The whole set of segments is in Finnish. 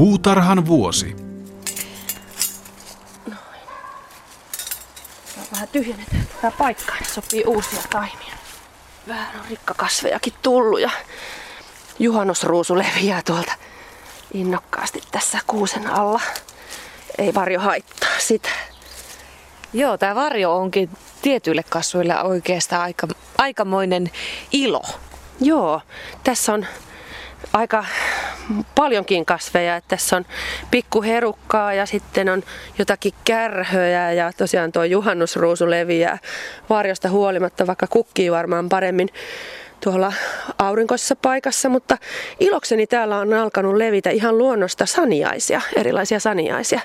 Puutarhan vuosi. Vähän tyhjennetään tätä paikkaa, niin sopii uusia taimia. Vähän on rikkakasvejakin tullut ja juhannusruusu leviää tuolta innokkaasti tässä kuusen alla. Ei varjo haittaa sitä. Joo, tämä varjo onkin tietyille kasvuille oikeastaan aika, aikamoinen ilo. Joo, tässä on aika paljonkin kasveja. Että tässä on pikkuherukkaa ja sitten on jotakin kärhöjä ja tosiaan tuo juhannusruusu leviää varjosta huolimatta, vaikka kukkii varmaan paremmin tuolla aurinkoisessa paikassa, mutta ilokseni täällä on alkanut levitä ihan luonnosta saniaisia, erilaisia saniaisia.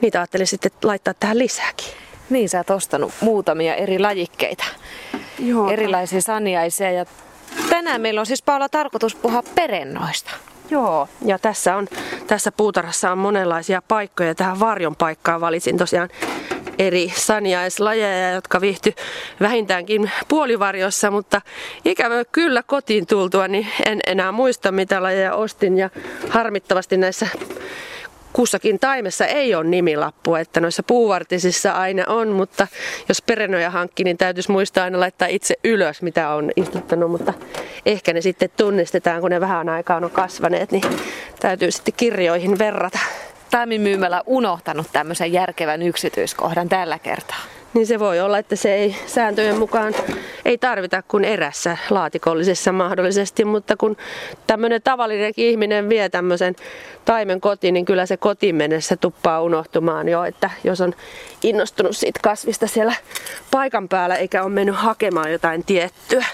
Niitä ajattelin sitten laittaa tähän lisääkin. Niin, sä oot ostanut muutamia eri lajikkeita. Joo. Erilaisia saniaisia ja tänään meillä on siis Paula tarkoitus puhua perennoista. Joo, ja tässä, on, tässä puutarhassa on monenlaisia paikkoja. Tähän varjon paikkaan valitsin tosiaan eri saniaislajeja, jotka viihty vähintäänkin puolivarjossa, mutta ikävä kyllä kotiin tultua, niin en enää muista mitä lajeja ostin ja harmittavasti näissä kussakin taimessa ei ole nimilappua, että noissa puuvartisissa aina on, mutta jos perennoja hankki, niin täytyisi muistaa aina laittaa itse ylös, mitä on istuttanut, mutta ehkä ne sitten tunnistetaan, kun ne vähän aikaa on kasvaneet, niin täytyy sitten kirjoihin verrata. Taimin myymällä unohtanut tämmöisen järkevän yksityiskohdan tällä kertaa niin se voi olla, että se ei sääntöjen mukaan ei tarvita kuin erässä laatikollisessa mahdollisesti, mutta kun tämmöinen tavallinen ihminen vie tämmöisen taimen kotiin, niin kyllä se kotiin mennessä tuppaa unohtumaan jo, että jos on innostunut siitä kasvista siellä paikan päällä eikä ole mennyt hakemaan jotain tiettyä.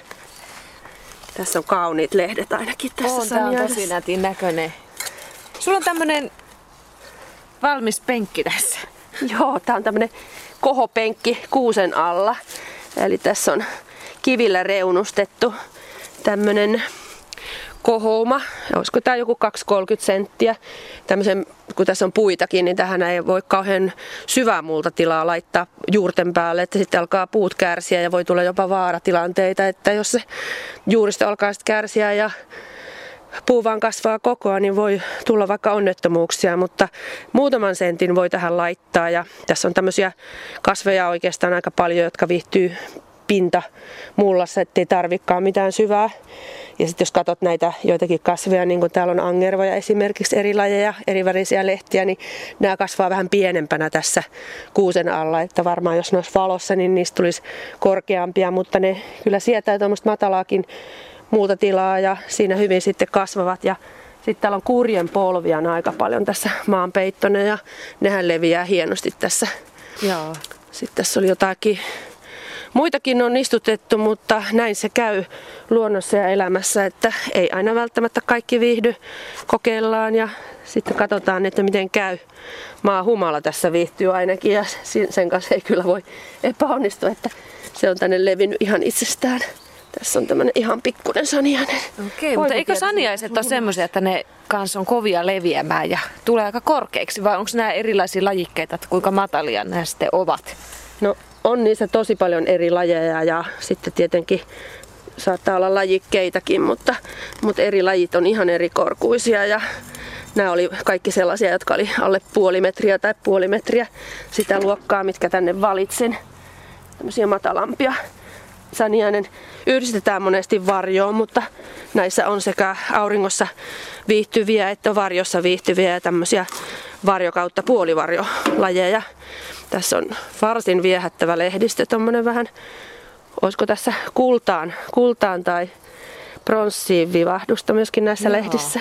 Tässä on kauniit lehdet ainakin tässä on, tää on tosi nätin näköinen. Sulla on tämmönen valmis penkki tässä. Joo, tää on tämmönen kohopenkki kuusen alla. Eli tässä on kivillä reunustettu tämmönen kohouma. Olisiko tämä joku 2-30 senttiä. Tämmöisen, kun tässä on puitakin, niin tähän ei voi kauhean syvää tilaa laittaa juurten päälle, että sitten alkaa puut kärsiä ja voi tulla jopa vaaratilanteita, että jos se juuristo alkaa sitten kärsiä ja puu vaan kasvaa kokoa, niin voi tulla vaikka onnettomuuksia, mutta muutaman sentin voi tähän laittaa. Ja tässä on tämmöisiä kasveja oikeastaan aika paljon, jotka viihtyy pinta mullassa, ettei tarvikaan mitään syvää. Ja sitten jos katsot näitä joitakin kasveja, niin kuin täällä on angervoja esimerkiksi eri lajeja, eri värisiä lehtiä, niin nämä kasvaa vähän pienempänä tässä kuusen alla. Että varmaan jos ne olisi valossa, niin niistä tulisi korkeampia, mutta ne kyllä sietää tuommoista matalaakin muuta tilaa ja siinä hyvin sitten kasvavat. Ja sitten täällä on kurjen polvia aika paljon tässä maanpeittona ja nehän leviää hienosti tässä. Joo. Sitten tässä oli jotakin Muitakin on istutettu, mutta näin se käy luonnossa ja elämässä, että ei aina välttämättä kaikki viihdy. Kokeillaan ja sitten katsotaan, että miten käy. Maa humala tässä viihtyy ainakin ja sen kanssa ei kyllä voi epäonnistua, että se on tänne levinnyt ihan itsestään. Tässä on tämmöinen ihan pikkuinen saniainen. Okei, mutta eikö saniaiset ole semmoisia, että ne kanssa on kovia leviämään ja tulee aika korkeiksi? Vai onko nämä erilaisia lajikkeita, että kuinka matalia nämä sitten ovat? No on niissä tosi paljon eri lajeja ja sitten tietenkin saattaa olla lajikkeitakin, mutta, mutta eri lajit on ihan eri korkuisia ja nämä oli kaikki sellaisia, jotka oli alle puoli metriä tai puoli metriä sitä luokkaa, mitkä tänne valitsin. Tämmöisiä matalampia saniainen yhdistetään monesti varjoon, mutta näissä on sekä auringossa viihtyviä että varjossa viihtyviä ja tämmöisiä varjokautta puolivarjolajeja. Tässä on varsin viehättävä lehdistö, tuommoinen vähän, olisiko tässä kultaan, kultaan tai pronssiin vivahdusta myöskin näissä Joo. lehdissä.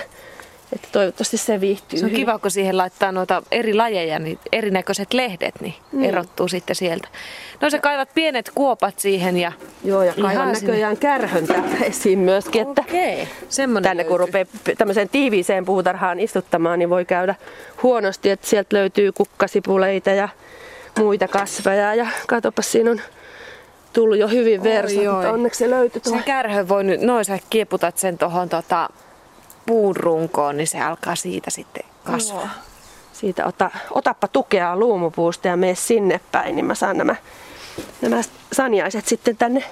Että toivottavasti se viihtyy. Se on kiva, kun siihen laittaa noita eri lajeja, niin erinäköiset lehdet, niin, niin. erottuu sitten sieltä. No se kaivat pienet kuopat siihen ja... Joo, ja kaivan näköjään kärhön esiin myöskin, että Okei, tänne kun rupeaa tämmöiseen tiiviiseen puutarhaan istuttamaan, niin voi käydä huonosti, että sieltä löytyy kukkasipuleita ja muita kasveja ja katsopas siinä on tullut jo hyvin versa, mutta onneksi se löytyi tuo. Se kärhö voi nyt, noin sä kieputat sen tuohon tota, puun runkoon, niin se alkaa siitä sitten kasvaa. Joo. Siitä ota, otappa tukea luumupuusta ja mene sinne päin, niin mä saan nämä, nämä saniaiset sitten tänne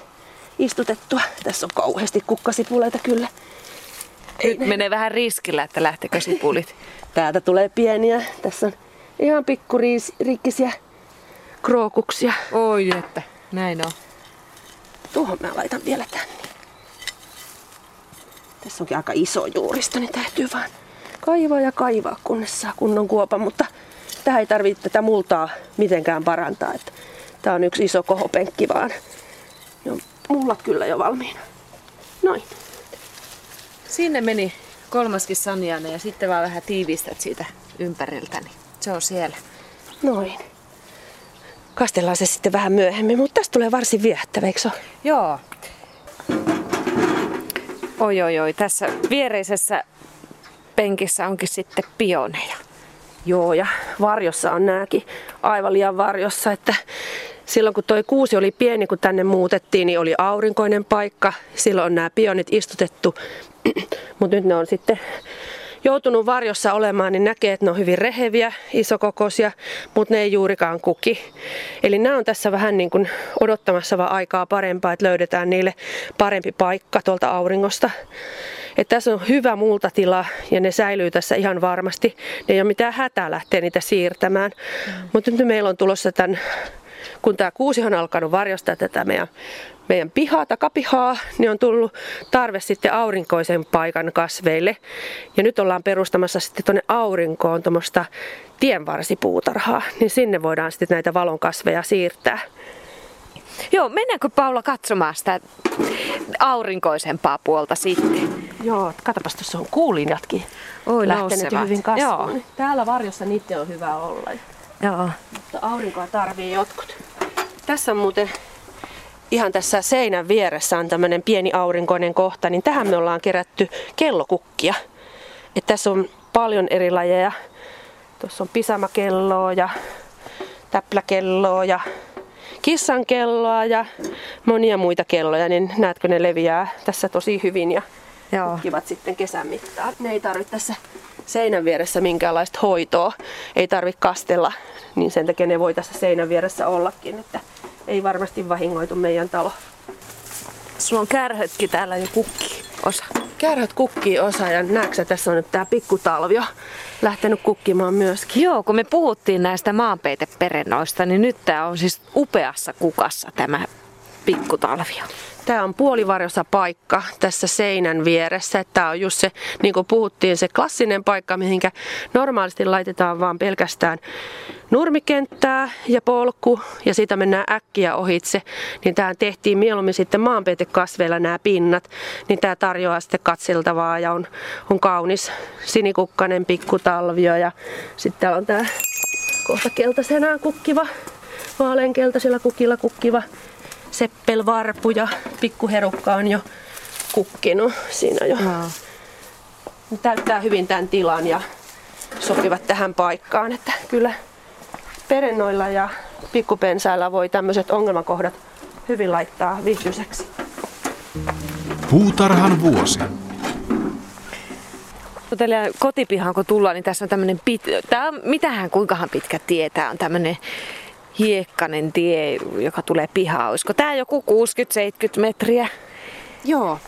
istutettua. Tässä on kauheasti kukkasipuleita kyllä. Nyt menee vähän riskillä, että lähtekö sipulit. Täältä tulee pieniä. Tässä on ihan pikkuriikkisiä krookuksia. Oi että, näin on. Tuohon mä laitan vielä tänne. Tässä onkin aika iso juuristo, niin täytyy vaan kaivaa ja kaivaa, kunnes saa kunnon kuopan, mutta tähän ei tarvitse tätä multaa mitenkään parantaa. Että tää on yksi iso kohopenkki vaan. Ne on mullat kyllä jo valmiina. Noin. Sinne meni kolmaskin sanjainen ja sitten vaan vähän tiivistät siitä ympäriltä, niin se on siellä. Noin. Kastellaan se sitten vähän myöhemmin, mutta tästä tulee varsin viehättävä, eikö se? Joo. Oi, oi, oi. Tässä viereisessä penkissä onkin sitten pioneja. Joo, ja varjossa on nääkin aivan liian varjossa, että silloin kun toi kuusi oli pieni, kun tänne muutettiin, niin oli aurinkoinen paikka. Silloin on nämä pionit istutettu, mutta nyt ne on sitten joutunut varjossa olemaan, niin näkee, että ne on hyvin reheviä, isokokoisia, mutta ne ei juurikaan kuki. Eli nämä on tässä vähän niin kuin odottamassa vaan aikaa parempaa, että löydetään niille parempi paikka tuolta auringosta. Että tässä on hyvä multatila ja ne säilyy tässä ihan varmasti. Ne ei ole mitään hätää lähteä niitä siirtämään. Mm. Mutta nyt meillä on tulossa tämän kun tämä kuusi on alkanut varjostaa tätä meidän, meidän pihaa, takapihaa, niin on tullut tarve sitten aurinkoisen paikan kasveille. Ja nyt ollaan perustamassa sitten tuonne aurinkoon tuommoista tienvarsipuutarhaa, niin sinne voidaan sitten näitä valonkasveja siirtää. Joo, mennäänkö Paula katsomaan sitä aurinkoisempaa puolta sitten? Joo, katsopas tuossa on kuulinjatkin Oi, lähtenyt hyvin kasvuun. Täällä varjossa niiden on hyvä olla. Joo. Mutta aurinkoa tarvii jotkut. Tässä on muuten ihan tässä seinän vieressä on tämmöinen pieni aurinkoinen kohta, niin tähän me ollaan kerätty kellokukkia. Et tässä on paljon eri lajeja. Tuossa on pisamakelloa ja täpläkelloa ja kissankelloa ja monia muita kelloja, niin näetkö ne leviää tässä tosi hyvin ja Joo. kukkivat sitten kesän mittaan. Ne ei tarvitse tässä seinän vieressä minkäänlaista hoitoa, ei tarvitse kastella, niin sen takia ne voi tässä seinän vieressä ollakin, että ei varmasti vahingoitu meidän talo. Sulla on kärhötkin täällä jo kukki osa. Kärhöt kukkii osa ja näetkö tässä on nyt tää pikkutalvio lähtenyt kukkimaan myöskin. Joo, kun me puhuttiin näistä maanpeiteperennoista, niin nyt tää on siis upeassa kukassa tämä pikkutalvio. Tämä on puolivarjossa paikka tässä seinän vieressä. Tämä on just se, niin kuin puhuttiin, se klassinen paikka, mihinkä normaalisti laitetaan vaan pelkästään nurmikenttää ja polku ja sitä mennään äkkiä ohitse, niin tähän tehtiin mieluummin sitten maanpeitekasveilla nämä pinnat, niin tämä tarjoaa sitten katseltavaa ja on, on kaunis sinikukkanen pikkutalvio ja sitten täällä on tämä kohta keltaisenaan kukkiva, vaaleankeltaisella kukilla kukkiva seppelvarpu ja pikkuherukka on jo kukkinut siinä jo. No. Täyttää hyvin tämän tilan ja sopivat tähän paikkaan, että kyllä perennoilla ja pikkupensailla voi tämmöiset ongelmakohdat hyvin laittaa viihtyiseksi. Puutarhan vuosi. Tällä kotipihaan kun tullaan, niin tässä on tämmöinen pit... Tää on, mitähän, kuinkahan pitkä tie tää on tämmöinen hiekkanen tie, joka tulee pihaan. Olisiko tämä joku 60-70 metriä? Joo.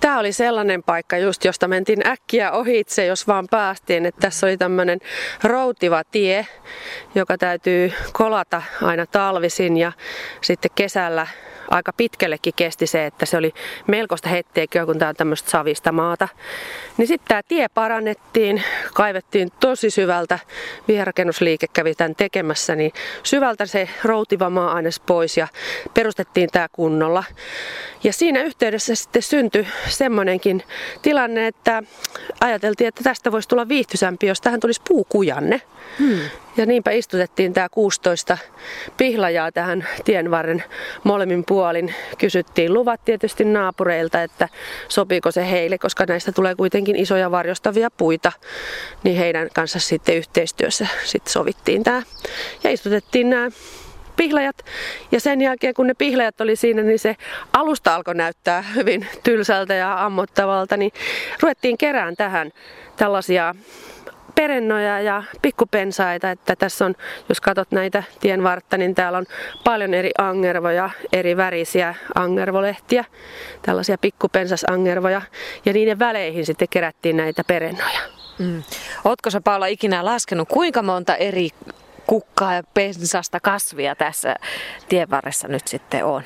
Tämä oli sellainen paikka just, josta mentiin äkkiä ohitse, jos vaan päästiin. Että tässä oli tämmöinen routiva tie, joka täytyy kolata aina talvisin ja sitten kesällä aika pitkällekin kesti se, että se oli melkoista hetteeköä, kun tämä on tämmöistä savista maata. Niin sitten tämä tie parannettiin, kaivettiin tosi syvältä, viherakennusliike kävi tämän tekemässä, niin syvältä se routiva maa-aines pois ja perustettiin tämä kunnolla. Ja siinä yhteydessä sitten syntyi semmoinenkin tilanne, että ajateltiin, että tästä voisi tulla viihtyisämpi, jos tähän tulisi puukujanne. Hmm. Ja niinpä istutettiin tämä 16 pihlajaa tähän tienvarren molemmin puolin. Kysyttiin luvat tietysti naapureilta, että sopiiko se heille, koska näistä tulee kuitenkin isoja varjostavia puita. Niin heidän kanssa sitten yhteistyössä sitten sovittiin tämä. Ja istutettiin nämä pihlajat. Ja sen jälkeen kun ne pihlajat oli siinä, niin se alusta alkoi näyttää hyvin tylsältä ja ammottavalta, niin ruvettiin kerään tähän tällaisia perennoja ja pikkupensaita, että tässä on, jos katsot näitä tien vartta, niin täällä on paljon eri angervoja, eri värisiä angervolehtiä, tällaisia pikkupensasangervoja, ja niiden väleihin sitten kerättiin näitä perennoja. Mm. Ootko sä Paula ikinä laskenut, kuinka monta eri kukkaa ja pensasta kasvia tässä tien varressa nyt sitten on?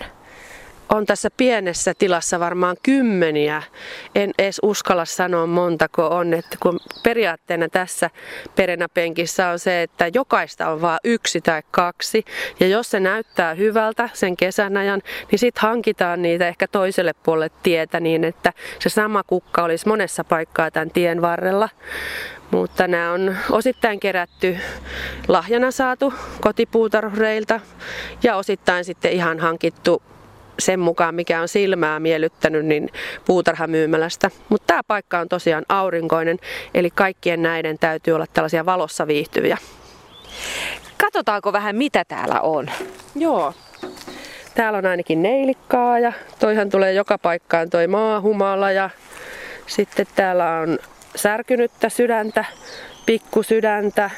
On tässä pienessä tilassa varmaan kymmeniä. En edes uskalla sanoa montako on, että kun periaatteena tässä perenäpenkissä on se, että jokaista on vain yksi tai kaksi. Ja jos se näyttää hyvältä sen kesän ajan, niin sitten hankitaan niitä ehkä toiselle puolelle tietä niin, että se sama kukka olisi monessa paikkaa tämän tien varrella. Mutta nämä on osittain kerätty lahjana saatu kotipuutarhureilta ja osittain sitten ihan hankittu sen mukaan, mikä on silmää miellyttänyt, niin puutarhamyymälästä. Mutta tämä paikka on tosiaan aurinkoinen, eli kaikkien näiden täytyy olla tällaisia valossa viihtyviä. Katsotaanko vähän, mitä täällä on? Joo. Täällä on ainakin neilikkaa ja toihan tulee joka paikkaan toi maahumala ja sitten täällä on särkynyttä sydäntä, pikkusydäntä,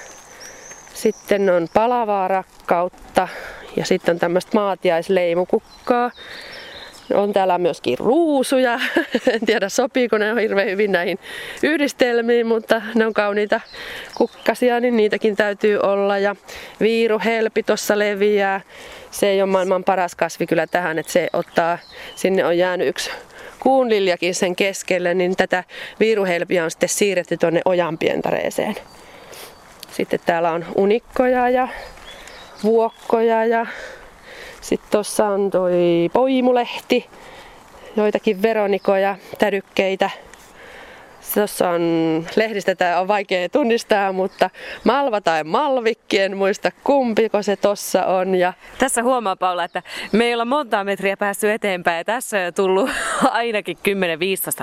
sitten on palavaa rakkautta ja sitten tämmöistä maatiaisleimukukkaa. On täällä myöskin ruusuja. En tiedä sopiiko ne on hirveän hyvin näihin yhdistelmiin, mutta ne on kauniita kukkasia, niin niitäkin täytyy olla. Ja viiruhelpi tuossa leviää. Se ei ole maailman paras kasvi kyllä tähän, että se ottaa, sinne on jäänyt yksi kuunliljakin sen keskelle, niin tätä viiruhelpiä on sitten siirretty tuonne ojanpientareeseen. Sitten täällä on unikkoja ja vuokkoja ja sitten tuossa on toi poimulehti, joitakin veronikoja, tädykkeitä. Tuossa on lehdistä tämä on vaikea tunnistaa, mutta malva tai malvikki, en muista kumpiko se tossa on. Ja... Tässä huomaa Paula, että me ei olla monta metriä päässyt eteenpäin ja tässä on tullut ainakin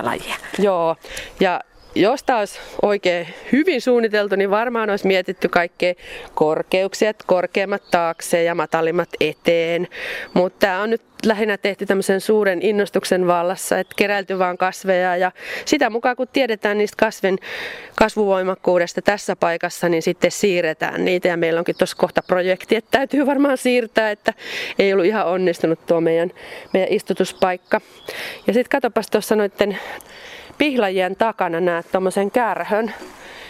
10-15 lajia. Joo, ja jos olisi oikein hyvin suunniteltu, niin varmaan olisi mietitty kaikkea korkeuksia, korkeammat taakse ja matalimmat eteen. Mutta tämä on nyt lähinnä tehty tämmöisen suuren innostuksen vallassa, että keräilty vaan kasveja ja sitä mukaan kun tiedetään niistä kasvin kasvuvoimakkuudesta tässä paikassa, niin sitten siirretään niitä ja meillä onkin tuossa kohta projekti, että täytyy varmaan siirtää, että ei ollut ihan onnistunut tuo meidän, meidän istutuspaikka. Ja sitten katsopas tuossa noiden pihlajien takana näet tuommoisen kärhön.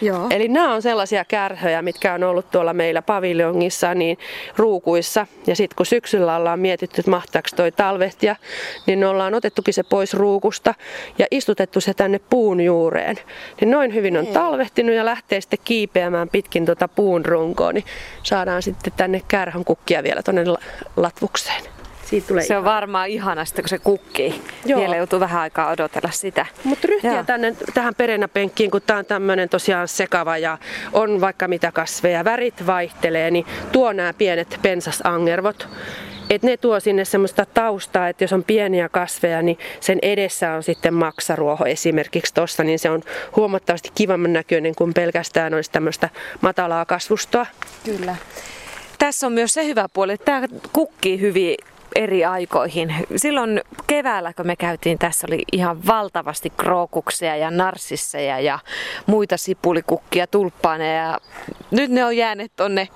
Joo. Eli nämä on sellaisia kärhöjä, mitkä on ollut tuolla meillä paviljongissa, niin ruukuissa. Ja sitten kun syksyllä ollaan mietitty, että mahtaako toi talvehtia, niin me ollaan otettukin se pois ruukusta ja istutettu se tänne puun juureen. Niin noin hyvin on talvehtinut ja lähtee sitten kiipeämään pitkin tuota puun runkoa, niin saadaan sitten tänne kärhön kukkia vielä tuonne latvukseen. Siitä tulee se on varmaan ihana sitten, kun se kukkii. Joo. Vielä joutuu vähän aikaa odotella sitä. Mutta ryhtiä tänne, tähän perenäpenkkiin, kun tämä on tämmöinen tosiaan sekava ja on vaikka mitä kasveja, värit vaihtelee, niin tuo nämä pienet pensasangervot. Et ne tuo sinne semmoista taustaa, että jos on pieniä kasveja, niin sen edessä on sitten maksaruoho esimerkiksi tuossa, niin se on huomattavasti kivamman näköinen kuin pelkästään olisi tämmöistä matalaa kasvustoa. Kyllä. Tässä on myös se hyvä puoli, että tämä kukkii hyvin eri aikoihin. Silloin keväällä, kun me käytiin, tässä oli ihan valtavasti krookuksia ja narsisseja ja muita sipulikukkia, tulppaaneja. Ja nyt ne on jääneet tonne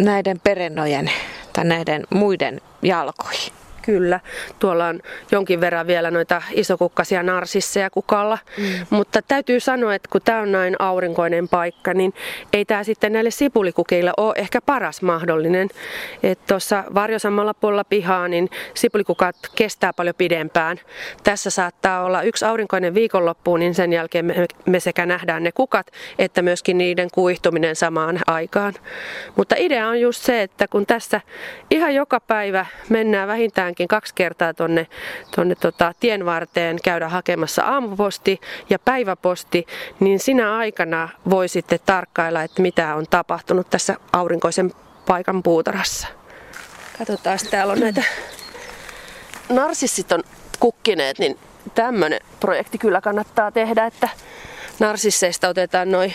näiden perennojen tai näiden muiden jalkoihin. Kyllä, tuolla on jonkin verran vielä noita isokukkasia narsisseja kukalla, mm. mutta täytyy sanoa, että kun tämä on näin aurinkoinen paikka, niin ei tämä sitten näille sipulikukille ole ehkä paras mahdollinen. Tuossa varjosammalla puolella pihaa, niin sipulikukat kestää paljon pidempään. Tässä saattaa olla yksi aurinkoinen viikonloppu, niin sen jälkeen me, me sekä nähdään ne kukat, että myöskin niiden kuihtuminen samaan aikaan. Mutta idea on just se, että kun tässä ihan joka päivä mennään vähintään ainakin kaksi kertaa tuonne tonne tota, tien varteen käydä hakemassa aamuposti ja päiväposti, niin sinä aikana voi sitten tarkkailla, että mitä on tapahtunut tässä aurinkoisen paikan puutarhassa. Katsotaan, täällä on näitä narsissit on kukkineet, niin tämmöinen projekti kyllä kannattaa tehdä, että narsisseista otetaan noin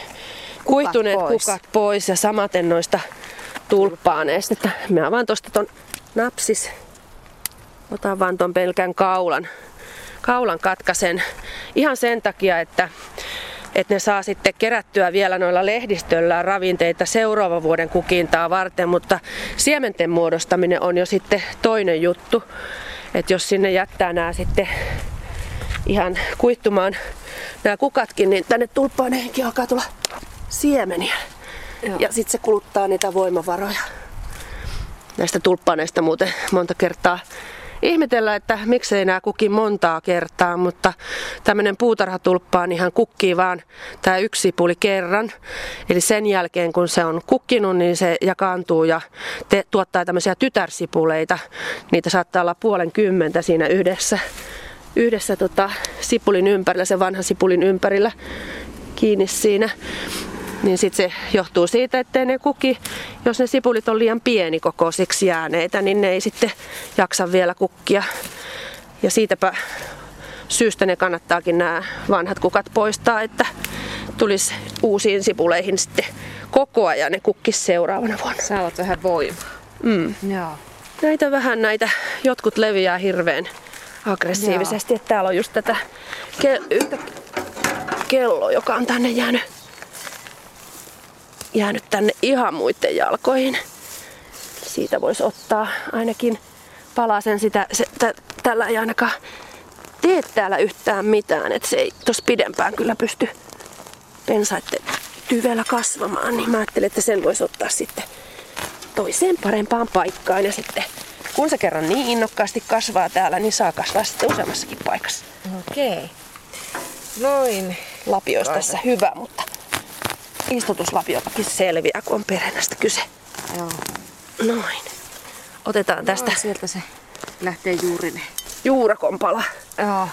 kuihtuneet kukat pois. kukat pois ja samaten noista tulppaaneista. Että mä avaan tuosta ton napsis Otan vaan ton pelkän kaulan, kaulan katkasen ihan sen takia, että että ne saa sitten kerättyä vielä noilla lehdistöllä ravinteita seuraavan vuoden kukintaa varten, mutta siementen muodostaminen on jo sitten toinen juttu. Että jos sinne jättää nämä sitten ihan kuittumaan nämä kukatkin, niin tänne tulppaaneihinkin alkaa tulla siemeniä. Joo. Ja sitten se kuluttaa niitä voimavaroja. Näistä tulppaaneista muuten monta kertaa ihmetellä, että miksei nämä kukin montaa kertaa, mutta tämmöinen puutarhatulppaan ihan kukkii vaan tämä yksi sipuli kerran. Eli sen jälkeen kun se on kukkinut, niin se jakaantuu ja te, tuottaa tämmöisiä tytärsipuleita. Niitä saattaa olla puolen kymmentä siinä yhdessä, yhdessä tota, sipulin ympärillä, se vanha sipulin ympärillä kiinni siinä niin sitten se johtuu siitä, että ne kuki, jos ne sipulit on liian pienikokoisiksi jääneitä, niin ne ei sitten jaksa vielä kukkia. Ja siitäpä syystä ne kannattaakin nämä vanhat kukat poistaa, että tulisi uusiin sipuleihin sitten koko ajan ne kukkis seuraavana vuonna. Saavat vähän voimaa. Mm. Joo. Näitä vähän näitä, jotkut leviää hirveän aggressiivisesti. Että täällä on just tätä ke- yhtä kelloa, joka on tänne jäänyt jäänyt tänne ihan muiden jalkoihin. Siitä voisi ottaa ainakin palasen sitä, se, tä, tällä ei ainakaan tee täällä yhtään mitään, että se ei tos pidempään kyllä pysty pensaitten tyvellä kasvamaan, niin mä ajattelin, että sen voisi ottaa sitten toiseen parempaan paikkaan ja sitten kun se kerran niin innokkaasti kasvaa täällä, niin saa kasvaa sitten useammassakin paikassa. Okei. Okay. Noin. Lapioista tässä hyvä, mutta istutuslapiokin selviää, kun on perennästä kyse. Joo. Noin. Otetaan tästä. Sieltä se lähtee juurine. Juurakonpala. Joo.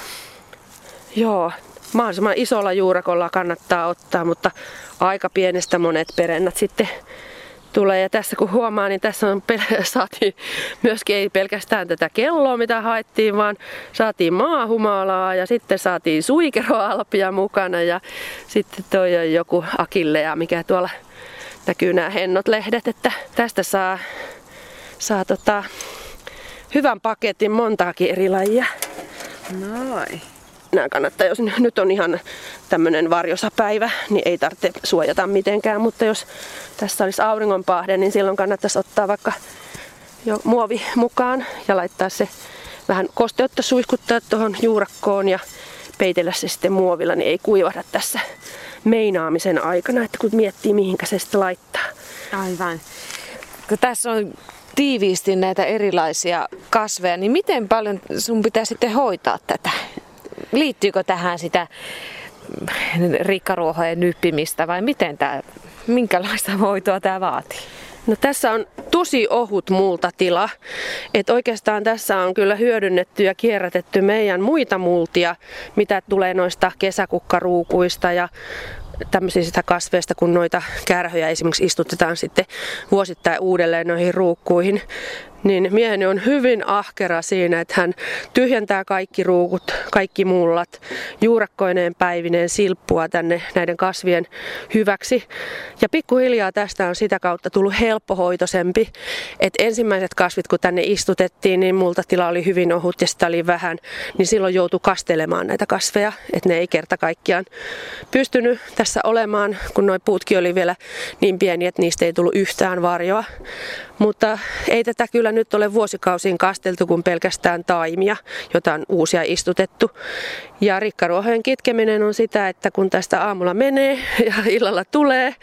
Joo. Mahdollisimman isolla juurakolla kannattaa ottaa, mutta aika pienestä monet perennät sitten tulee. Ja tässä kun huomaa, niin tässä on, saatiin myöskin ei pelkästään tätä kelloa, mitä haettiin, vaan saatiin maahumalaa ja sitten saatiin suikeroalpia mukana ja sitten toi on joku akillea, mikä tuolla näkyy nämä hennot lehdet, että tästä saa, saa tota, hyvän paketin montaakin eri lajia. Noin nämä kannattaa, jos nyt on ihan tämmöinen varjosapäivä, niin ei tarvitse suojata mitenkään, mutta jos tässä olisi auringonpahde, niin silloin kannattaisi ottaa vaikka jo muovi mukaan ja laittaa se vähän kosteutta suihkuttaa tuohon juurakkoon ja peitellä se sitten muovilla, niin ei kuivahda tässä meinaamisen aikana, että kun miettii mihinkä se sitten laittaa. Aivan. Kun tässä on tiiviisti näitä erilaisia kasveja, niin miten paljon sun pitää sitten hoitaa tätä? Liittyykö tähän sitä rikkaruohojen nyppimistä vai miten tämä, minkälaista hoitoa tämä vaatii? No tässä on tosi ohut multatila. Et oikeastaan tässä on kyllä hyödynnetty ja kierrätetty meidän muita multia, mitä tulee noista kesäkukkaruukuista ja tämmöisistä kasveista, kun noita kärhöjä esimerkiksi istutetaan sitten vuosittain uudelleen noihin ruukkuihin, niin mieheni on hyvin ahkera siinä, että hän tyhjentää kaikki ruukut, kaikki mullat, juurakkoineen päivineen silppua tänne näiden kasvien hyväksi. Ja pikkuhiljaa tästä on sitä kautta tullut helppohoitoisempi, että ensimmäiset kasvit kun tänne istutettiin, niin multatila oli hyvin ohut ja sitä oli vähän, niin silloin joutui kastelemaan näitä kasveja, että ne ei kerta kaikkiaan pystynyt tässä olemaan, kun nuo puutkin oli vielä niin pieni, että niistä ei tullut yhtään varjoa. Mutta ei tätä kyllä nyt ole vuosikausiin kasteltu kuin pelkästään taimia, jota on uusia istutettu. Ja rikkaruohojen kitkeminen on sitä, että kun tästä aamulla menee ja illalla tulee,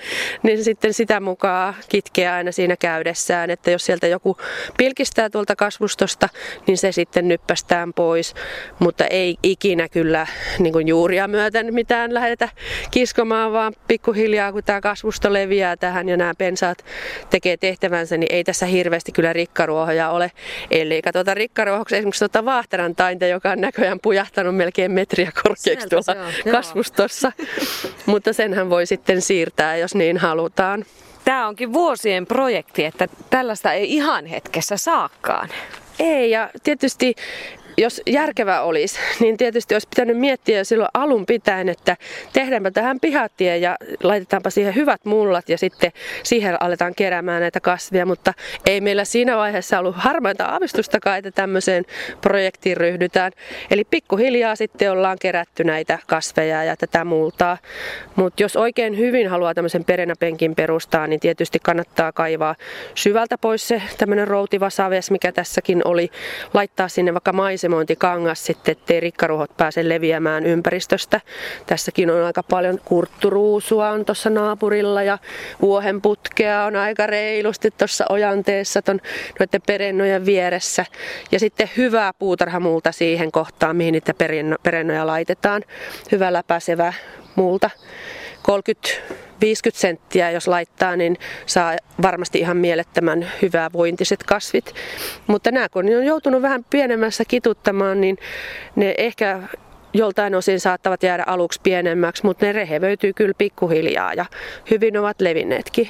niin sitten sitä mukaan kitkee aina siinä käydessään. Että jos sieltä joku pilkistää tuolta kasvustosta, niin se sitten nyppästään pois. Mutta ei ikinä kyllä niin kuin juuria myöten mitään lähdetä kiskomaan, vaan pikkuhiljaa kun tämä kasvusto leviää tähän ja nämä pensaat tekee tehtävänsä, niin ei tässä hirveästi kyllä rikkaruohoja ole. Eli katsotaan rikkaruohoksi esimerkiksi tuota vaahteran tainta, joka on näköjään pujahtanut melkein metriä korkeaksi Sieltä tuolla kasvustossa. Mutta senhän voi sitten siirtää, jos niin halutaan. Tämä onkin vuosien projekti, että tällaista ei ihan hetkessä saakkaan. Ei, ja tietysti jos järkevä olisi, niin tietysti olisi pitänyt miettiä jo silloin alun pitäen, että tehdäänpä tähän pihatie ja laitetaanpa siihen hyvät mullat ja sitten siihen aletaan keräämään näitä kasvia, mutta ei meillä siinä vaiheessa ollut harmaita aavistustakaan, että tämmöiseen projektiin ryhdytään. Eli pikkuhiljaa sitten ollaan kerätty näitä kasveja ja tätä multaa. Mutta jos oikein hyvin haluaa tämmöisen perenäpenkin perustaa, niin tietysti kannattaa kaivaa syvältä pois se tämmöinen routiva saves, mikä tässäkin oli, laittaa sinne vaikka maisemointikangas sitten, ettei rikkaruhot pääse leviämään ympäristöstä. Tässäkin on aika paljon kurtturuusua on tuossa naapurilla ja vuohenputkea on aika reilusti tuossa ojanteessa ton, noiden perennojen vieressä. Ja sitten hyvää puutarhamulta siihen kohtaan, mihin niitä perennoja laitetaan. Hyvä läpäisevä multa. 30 50 senttiä jos laittaa, niin saa varmasti ihan mielettömän hyvää vointiset kasvit. Mutta nämä kun on joutunut vähän pienemmässä kituttamaan, niin ne ehkä joltain osin saattavat jäädä aluksi pienemmäksi, mutta ne rehevöityy kyllä pikkuhiljaa ja hyvin ovat levinneetkin.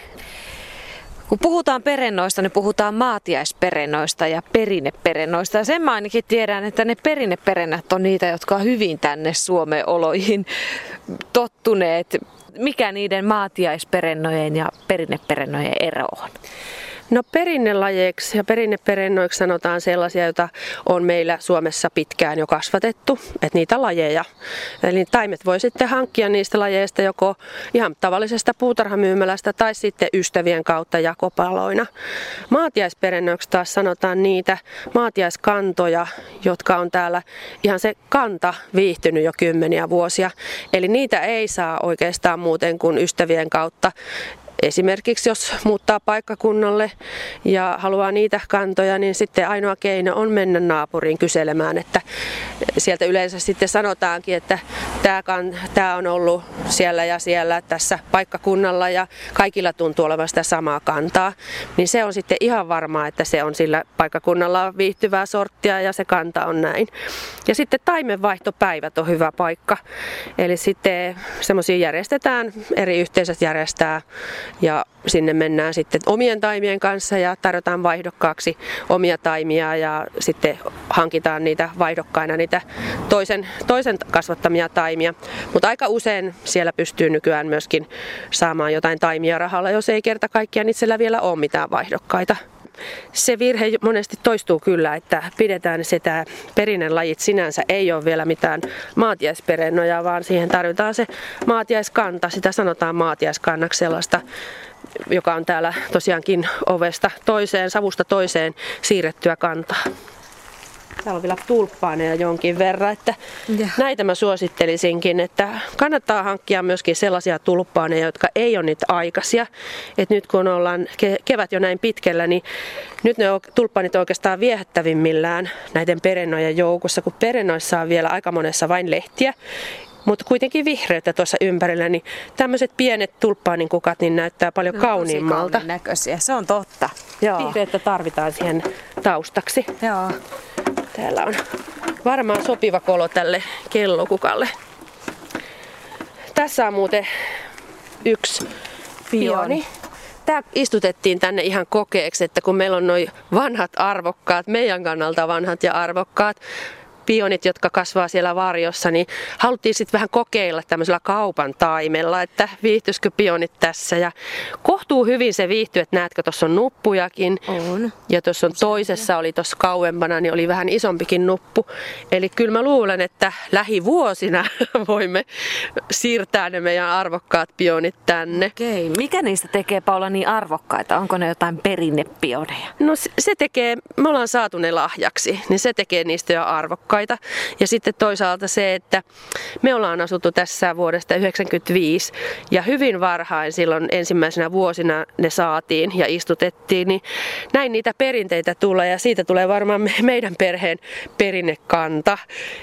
Kun puhutaan perennoista, niin puhutaan maatiaisperennoista ja perinneperennoista. Ja sen mä ainakin tiedän, että ne perinneperennät on niitä, jotka on hyvin tänne Suomen oloihin tottuneet. Mikä niiden maatiaisperennojen ja perinneperennojen ero on? No perinnelajeiksi ja perinneperennoiksi sanotaan sellaisia, joita on meillä Suomessa pitkään jo kasvatettu, että niitä lajeja. Eli taimet voi sitten hankkia niistä lajeista joko ihan tavallisesta puutarhamyymälästä tai sitten ystävien kautta jakopaloina. Maatiaisperennoiksi taas sanotaan niitä maatiaiskantoja, jotka on täällä ihan se kanta viihtynyt jo kymmeniä vuosia. Eli niitä ei saa oikeastaan muuten kuin ystävien kautta Esimerkiksi jos muuttaa paikkakunnalle ja haluaa niitä kantoja, niin sitten ainoa keino on mennä naapuriin kyselemään, että sieltä yleensä sitten sanotaankin, että tämä, on ollut siellä ja siellä tässä paikkakunnalla ja kaikilla tuntuu olevan sitä samaa kantaa, niin se on sitten ihan varmaa, että se on sillä paikkakunnalla viihtyvää sorttia ja se kanta on näin. Ja sitten taimenvaihtopäivät on hyvä paikka, eli sitten semmoisia järjestetään, eri yhteisöt järjestää ja sinne mennään sitten omien taimien kanssa ja tarjotaan vaihdokkaaksi omia taimia ja sitten hankitaan niitä vaihdokkaina niitä toisen, toisen kasvattamia taimia. Mutta aika usein siellä pystyy nykyään myöskin saamaan jotain taimia rahalla, jos ei kerta kaikkiaan itsellä vielä ole mitään vaihdokkaita se virhe monesti toistuu kyllä, että pidetään sitä perinnelajit sinänsä ei ole vielä mitään maatiaisperennoja, vaan siihen tarvitaan se maatiaiskanta. Sitä sanotaan maatiaiskannaksi sellaista joka on täällä tosiaankin ovesta toiseen, savusta toiseen siirrettyä kantaa. Täällä on vielä tulppaaneja jonkin verran, että ja. näitä mä suosittelisinkin, että kannattaa hankkia myöskin sellaisia tulppaaneja, jotka ei ole niitä aikaisia. Et nyt kun ollaan kevät jo näin pitkällä, niin nyt ne tulppaanit oikeastaan viehättävimmillään näiden perennojen joukossa, kun perennoissa on vielä aika monessa vain lehtiä mutta kuitenkin vihreyttä tuossa ympärillä, niin tämmöiset pienet tulppaanin kukat niin näyttää paljon no, kauniimmalta. näköisiä, se on totta. Joo. Vihreyttä tarvitaan siihen taustaksi. Joo. Täällä on varmaan sopiva kolo tälle kellokukalle. Tässä on muuten yksi pioni. Tämä istutettiin tänne ihan kokeeksi, että kun meillä on noin vanhat arvokkaat, meidän kannalta vanhat ja arvokkaat pionit, jotka kasvaa siellä varjossa, niin haluttiin sitten vähän kokeilla tämmöisellä kaupan taimella, että viihtyisikö pionit tässä. Ja kohtuu hyvin se viihtyy, että näetkö, tuossa on nuppujakin. On. Ja tuossa on toisessa, oli tuossa kauempana, niin oli vähän isompikin nuppu. Eli kyllä mä luulen, että lähivuosina voimme siirtää ne meidän arvokkaat pionit tänne. Okei, mikä niistä tekee Paula niin arvokkaita? Onko ne jotain perinnepioneja? No se tekee, me ollaan saatu ne lahjaksi, niin se tekee niistä jo arvokkaita asukkaita. Ja sitten toisaalta se, että me ollaan asuttu tässä vuodesta 1995 ja hyvin varhain silloin ensimmäisenä vuosina ne saatiin ja istutettiin, niin näin niitä perinteitä tulee ja siitä tulee varmaan meidän perheen perinnekanta.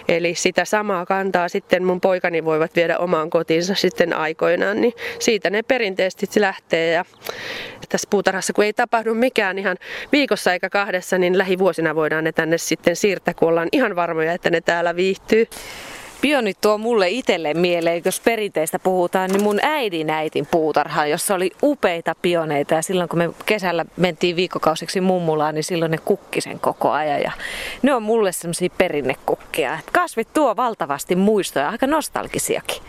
Eli sitä samaa kantaa sitten mun poikani voivat viedä omaan kotiinsa sitten aikoinaan, niin siitä ne perinteisesti lähtee ja tässä puutarhassa, kun ei tapahdu mikään ihan viikossa eikä kahdessa, niin lähivuosina voidaan ne tänne sitten siirtää, kun ollaan ihan varmoja, että ne täällä viihtyy. Pioni tuo mulle itselle mieleen, jos perinteistä puhutaan, niin mun äidin äitin puutarha, jossa oli upeita pioneita. Ja silloin kun me kesällä mentiin viikkokausiksi mummulaan, niin silloin ne kukki sen koko ajan. Ja ne on mulle semmoisia perinnekukkia. Kasvit tuo valtavasti muistoja, aika nostalgisiakin.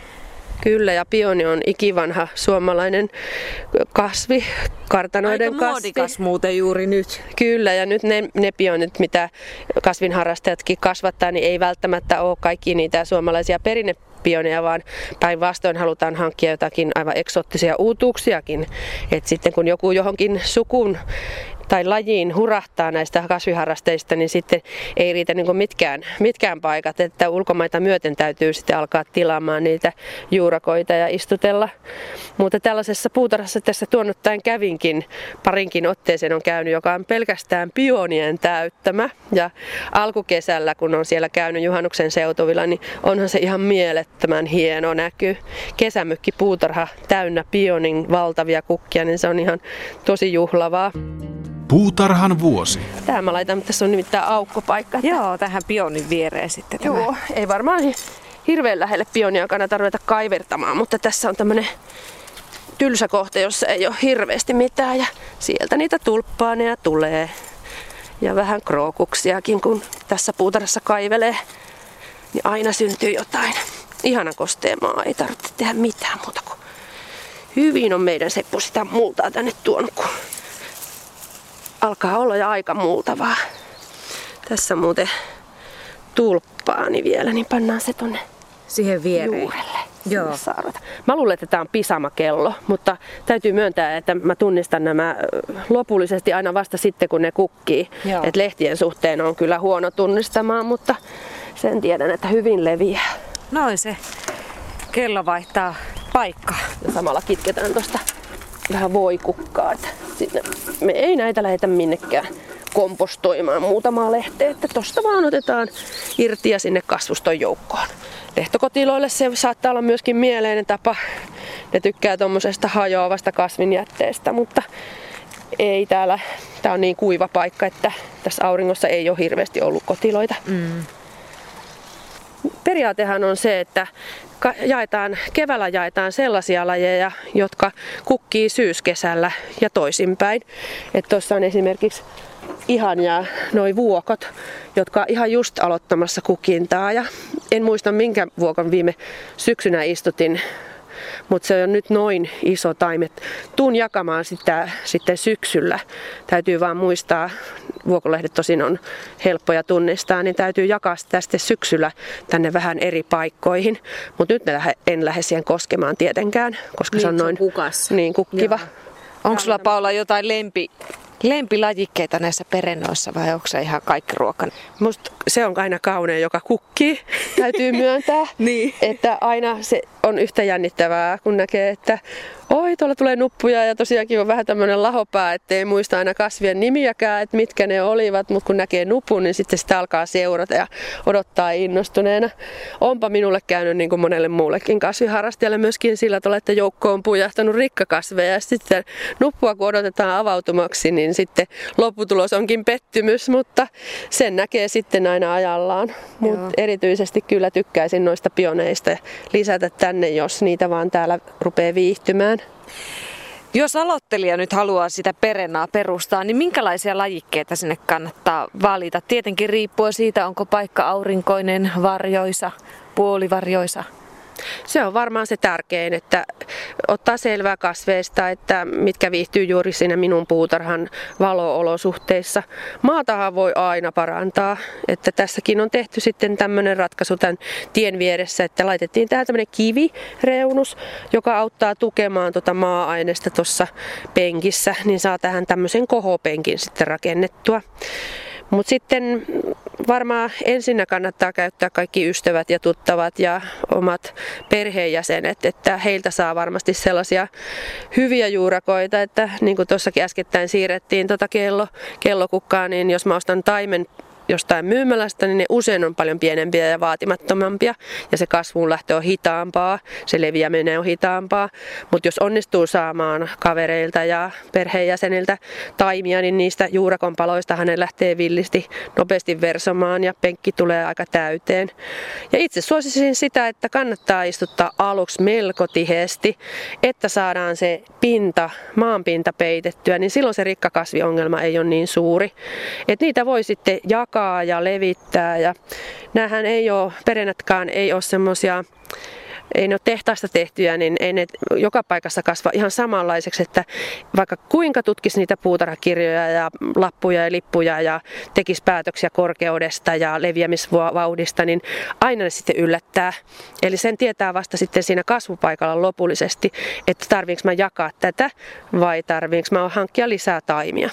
Kyllä, ja pioni on ikivanha suomalainen kasvi, kartanoiden Aika muodikas muuten juuri nyt. Kyllä, ja nyt ne, ne pionit, mitä kasvinharrastajatkin kasvattaa, niin ei välttämättä ole kaikki niitä suomalaisia perinnepioneja, vaan päinvastoin halutaan hankkia jotakin aivan eksoottisia uutuuksiakin. Et sitten kun joku johonkin sukuun tai lajiin hurahtaa näistä kasviharrasteista, niin sitten ei riitä niin mitkään, mitkään paikat, että ulkomaita myöten täytyy sitten alkaa tilaamaan niitä juurakoita ja istutella. Mutta tällaisessa puutarhassa tässä tuonnuttain kävinkin, parinkin otteeseen on käynyt, joka on pelkästään pionien täyttämä. Ja alkukesällä, kun on siellä käynyt juhannuksen seutuvilla, niin onhan se ihan mielettömän hieno näky. Kesämykki puutarha täynnä pionin valtavia kukkia, niin se on ihan tosi juhlavaa. Puutarhan vuosi. Tähän mä laitan, tässä on nimittäin aukkopaikka. Että... Joo, tähän pionin viereen sitten tämä. Joo, ei varmaan hirveän lähelle pionia kannata ruveta kaivertamaan, mutta tässä on tämmönen tylsä kohta, jossa ei ole hirveästi mitään ja sieltä niitä tulppaaneja tulee. Ja vähän krookuksiakin, kun tässä puutarhassa kaivelee, niin aina syntyy jotain. Ihana kostea maa, ei tarvitse tehdä mitään muuta kuin hyvin on meidän Seppo sitä multaa tänne tuonut, kun alkaa olla jo aika muutavaa. Tässä muuten tulppaani vielä, niin pannaan se tonne siihen viereen. Juurelle. Joo. Saarata. Mä luulen, että tämä on pisamakello, mutta täytyy myöntää, että mä tunnistan nämä lopullisesti aina vasta sitten, kun ne kukkii. Et lehtien suhteen on kyllä huono tunnistamaan, mutta sen tiedän, että hyvin leviää. Noin se. Kello vaihtaa paikkaa. Ja samalla kitketään tuosta vähän voikukkaa. Että me ei näitä lähetä minnekään kompostoimaan muutamaa lehteä, että tosta vaan otetaan irti ja sinne kasvuston joukkoon. Lehtokotiloille se saattaa olla myöskin mieleinen tapa. Ne tykkää tuommoisesta hajoavasta kasvinjätteestä, mutta ei täällä, tää on niin kuiva paikka, että tässä auringossa ei ole hirveästi ollut kotiloita. Mm. Periaatehan on se, että jaetaan, keväällä jaetaan sellaisia lajeja, jotka kukkii syyskesällä ja toisinpäin. Tuossa on esimerkiksi ihania noi vuokot, jotka ihan just aloittamassa kukintaa. Ja en muista minkä vuokon viime syksynä istutin mutta se on nyt noin iso taime. Tuun jakamaan sitä sitten syksyllä. Täytyy vaan muistaa, vuokolehdet tosin on helppoja tunnistaa, niin täytyy jakaa sitä sitten syksyllä tänne vähän eri paikkoihin. Mutta nyt en lähde siihen koskemaan tietenkään, koska niin, se on noin kukas. niin kukkiva. Onko sulla Paula jotain lempi lempilajikkeita näissä perennoissa vai onko se ihan kaikki ruoka? Musta se on aina kauneen, joka kukkii, täytyy myöntää. niin. Että aina se on yhtä jännittävää, kun näkee, että oi, tuolla tulee nuppuja ja tosiaankin on vähän tämmöinen lahopää, ettei muista aina kasvien nimiäkään, että mitkä ne olivat, mutta kun näkee nupun, niin sitten sitä alkaa seurata ja odottaa innostuneena. Onpa minulle käynyt niin kuin monelle muullekin kasviharrastajalle myöskin sillä tavalla, että joukko on pujahtanut rikkakasveja ja sitten nuppua kun odotetaan avautumaksi, niin sitten lopputulos onkin pettymys, mutta sen näkee sitten aina ajallaan. Mutta erityisesti kyllä tykkäisin noista pioneista lisätä tänne, jos niitä vaan täällä rupeaa viihtymään. Jos aloittelija nyt haluaa sitä perennaa perustaa, niin minkälaisia lajikkeita sinne kannattaa valita? Tietenkin riippuen siitä, onko paikka aurinkoinen, varjoisa, puolivarjoisa. Se on varmaan se tärkein, että ottaa selvää kasveista, että mitkä viihtyy juuri siinä minun puutarhan valoolosuhteissa. Maatahan voi aina parantaa, että tässäkin on tehty sitten tämmöinen ratkaisu tämän tien vieressä, että laitettiin tähän tämmöinen kivireunus, joka auttaa tukemaan tuota maa-aineesta tuossa penkissä, niin saa tähän tämmöisen kohopenkin sitten rakennettua. Mutta sitten varmaan ensinnä kannattaa käyttää kaikki ystävät ja tuttavat ja omat perheenjäsenet, että heiltä saa varmasti sellaisia hyviä juurakoita, että niin kuin tuossakin äskettäin siirrettiin tuota kello, kellokukkaa, niin jos mä ostan taimen jostain myymälästä, niin ne usein on paljon pienempiä ja vaatimattomampia ja se kasvuun lähtö on hitaampaa, se leviäminen on hitaampaa. Mutta jos onnistuu saamaan kavereilta ja perheenjäseniltä taimia, niin niistä juurakon paloista lähtee villisti nopeasti versomaan ja penkki tulee aika täyteen. Ja itse suosisin sitä, että kannattaa istuttaa aluksi melko tiheesti, että saadaan se pinta, maanpinta peitettyä, niin silloin se rikkakasviongelma ei ole niin suuri. Et niitä voi sitten jakaa ja levittää ja näähän ei ole, perennätkään ei ole semmoisia ei ne ole tehtaasta tehtyjä, niin ei ne joka paikassa kasva ihan samanlaiseksi, että vaikka kuinka tutkisi niitä puutarhakirjoja ja lappuja ja lippuja ja tekisi päätöksiä korkeudesta ja leviämisvauhdista, niin aina ne sitten yllättää. Eli sen tietää vasta sitten siinä kasvupaikalla lopullisesti, että tarviinko mä jakaa tätä vai tarviinko mä hankkia lisää taimia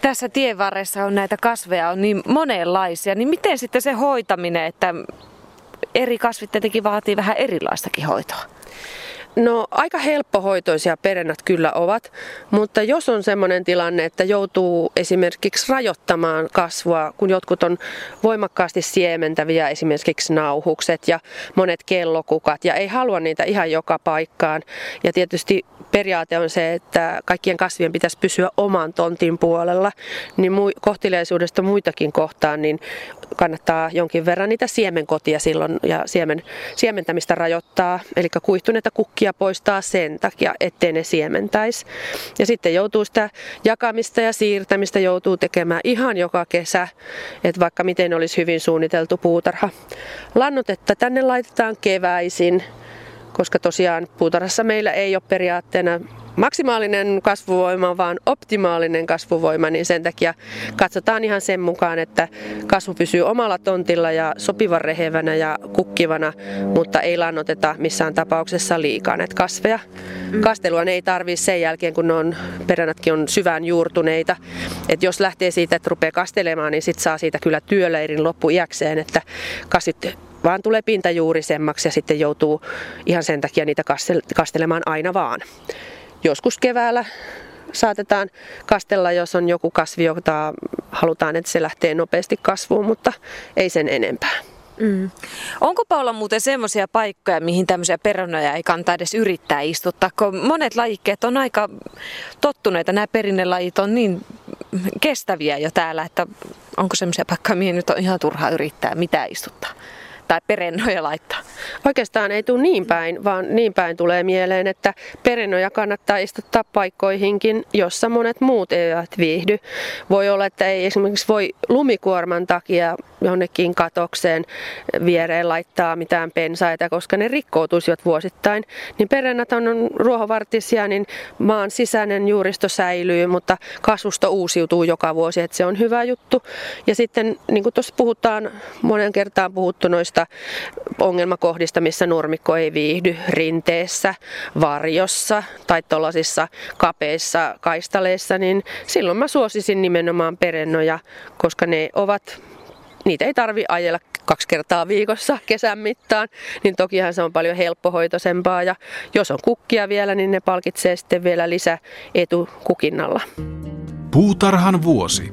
tässä tien varressa on näitä kasveja on niin monenlaisia, niin miten sitten se hoitaminen, että eri kasvit tietenkin vaatii vähän erilaistakin hoitoa. No aika helppohoitoisia perennät kyllä ovat, mutta jos on sellainen tilanne, että joutuu esimerkiksi rajoittamaan kasvua, kun jotkut on voimakkaasti siementäviä, esimerkiksi nauhukset ja monet kellokukat, ja ei halua niitä ihan joka paikkaan. Ja tietysti periaate on se, että kaikkien kasvien pitäisi pysyä oman tontin puolella, niin kohteliaisuudesta muitakin kohtaan, niin kannattaa jonkin verran niitä siemenkotia silloin ja siemen, siementämistä rajoittaa. Eli kuihtuneita kukkia poistaa sen takia, ettei ne siementäisi. Ja sitten joutuu sitä jakamista ja siirtämistä joutuu tekemään ihan joka kesä, että vaikka miten olisi hyvin suunniteltu puutarha. Lannotetta tänne laitetaan keväisin koska tosiaan puutarhassa meillä ei ole periaatteena maksimaalinen kasvuvoima, vaan optimaalinen kasvuvoima, niin sen takia katsotaan ihan sen mukaan, että kasvu pysyy omalla tontilla ja sopivan rehevänä ja kukkivana, mutta ei lannoteta missään tapauksessa liikaa näitä kasveja. Mm. Kastelua ne ei tarvii sen jälkeen, kun ne on, peränätkin on syvään juurtuneita. Et jos lähtee siitä, että rupeaa kastelemaan, niin sit saa siitä kyllä työleirin loppuiäkseen, että kasvit vaan tulee pintajuurisemmaksi ja sitten joutuu ihan sen takia niitä kastelemaan aina vaan. Joskus keväällä saatetaan kastella, jos on joku kasvi, jota halutaan, että se lähtee nopeasti kasvuun, mutta ei sen enempää. Mm. Onko Paula muuten semmoisia paikkoja, mihin tämmöisiä perunoja ei kannata edes yrittää istuttaa, kun monet lajikkeet on aika tottuneita, nämä perinnelajit on niin kestäviä jo täällä, että onko semmoisia paikkoja, mihin nyt on ihan turhaa yrittää mitä istuttaa? Tai perennoja laittaa? Oikeastaan ei tule niin päin, vaan niin päin tulee mieleen, että perennoja kannattaa istuttaa paikkoihinkin, jossa monet muut eivät viihdy. Voi olla, että ei esimerkiksi voi lumikuorman takia jonnekin katokseen viereen laittaa mitään pensaita, koska ne rikkoutuisivat vuosittain. Niin perennät on ruohovartisia, niin maan sisäinen juuristo säilyy, mutta kasvusto uusiutuu joka vuosi, että se on hyvä juttu. Ja sitten, niin kuin tuossa puhutaan, monen kertaan puhuttu noista ongelmakohdista, missä nurmikko ei viihdy rinteessä, varjossa tai tuollaisissa kapeissa kaistaleissa, niin silloin mä suosisin nimenomaan perennoja, koska ne ovat niitä ei tarvi ajella kaksi kertaa viikossa kesän mittaan, niin tokihan se on paljon helppohoitoisempaa ja jos on kukkia vielä, niin ne palkitsee sitten vielä lisä etu kukinnalla. Puutarhan vuosi.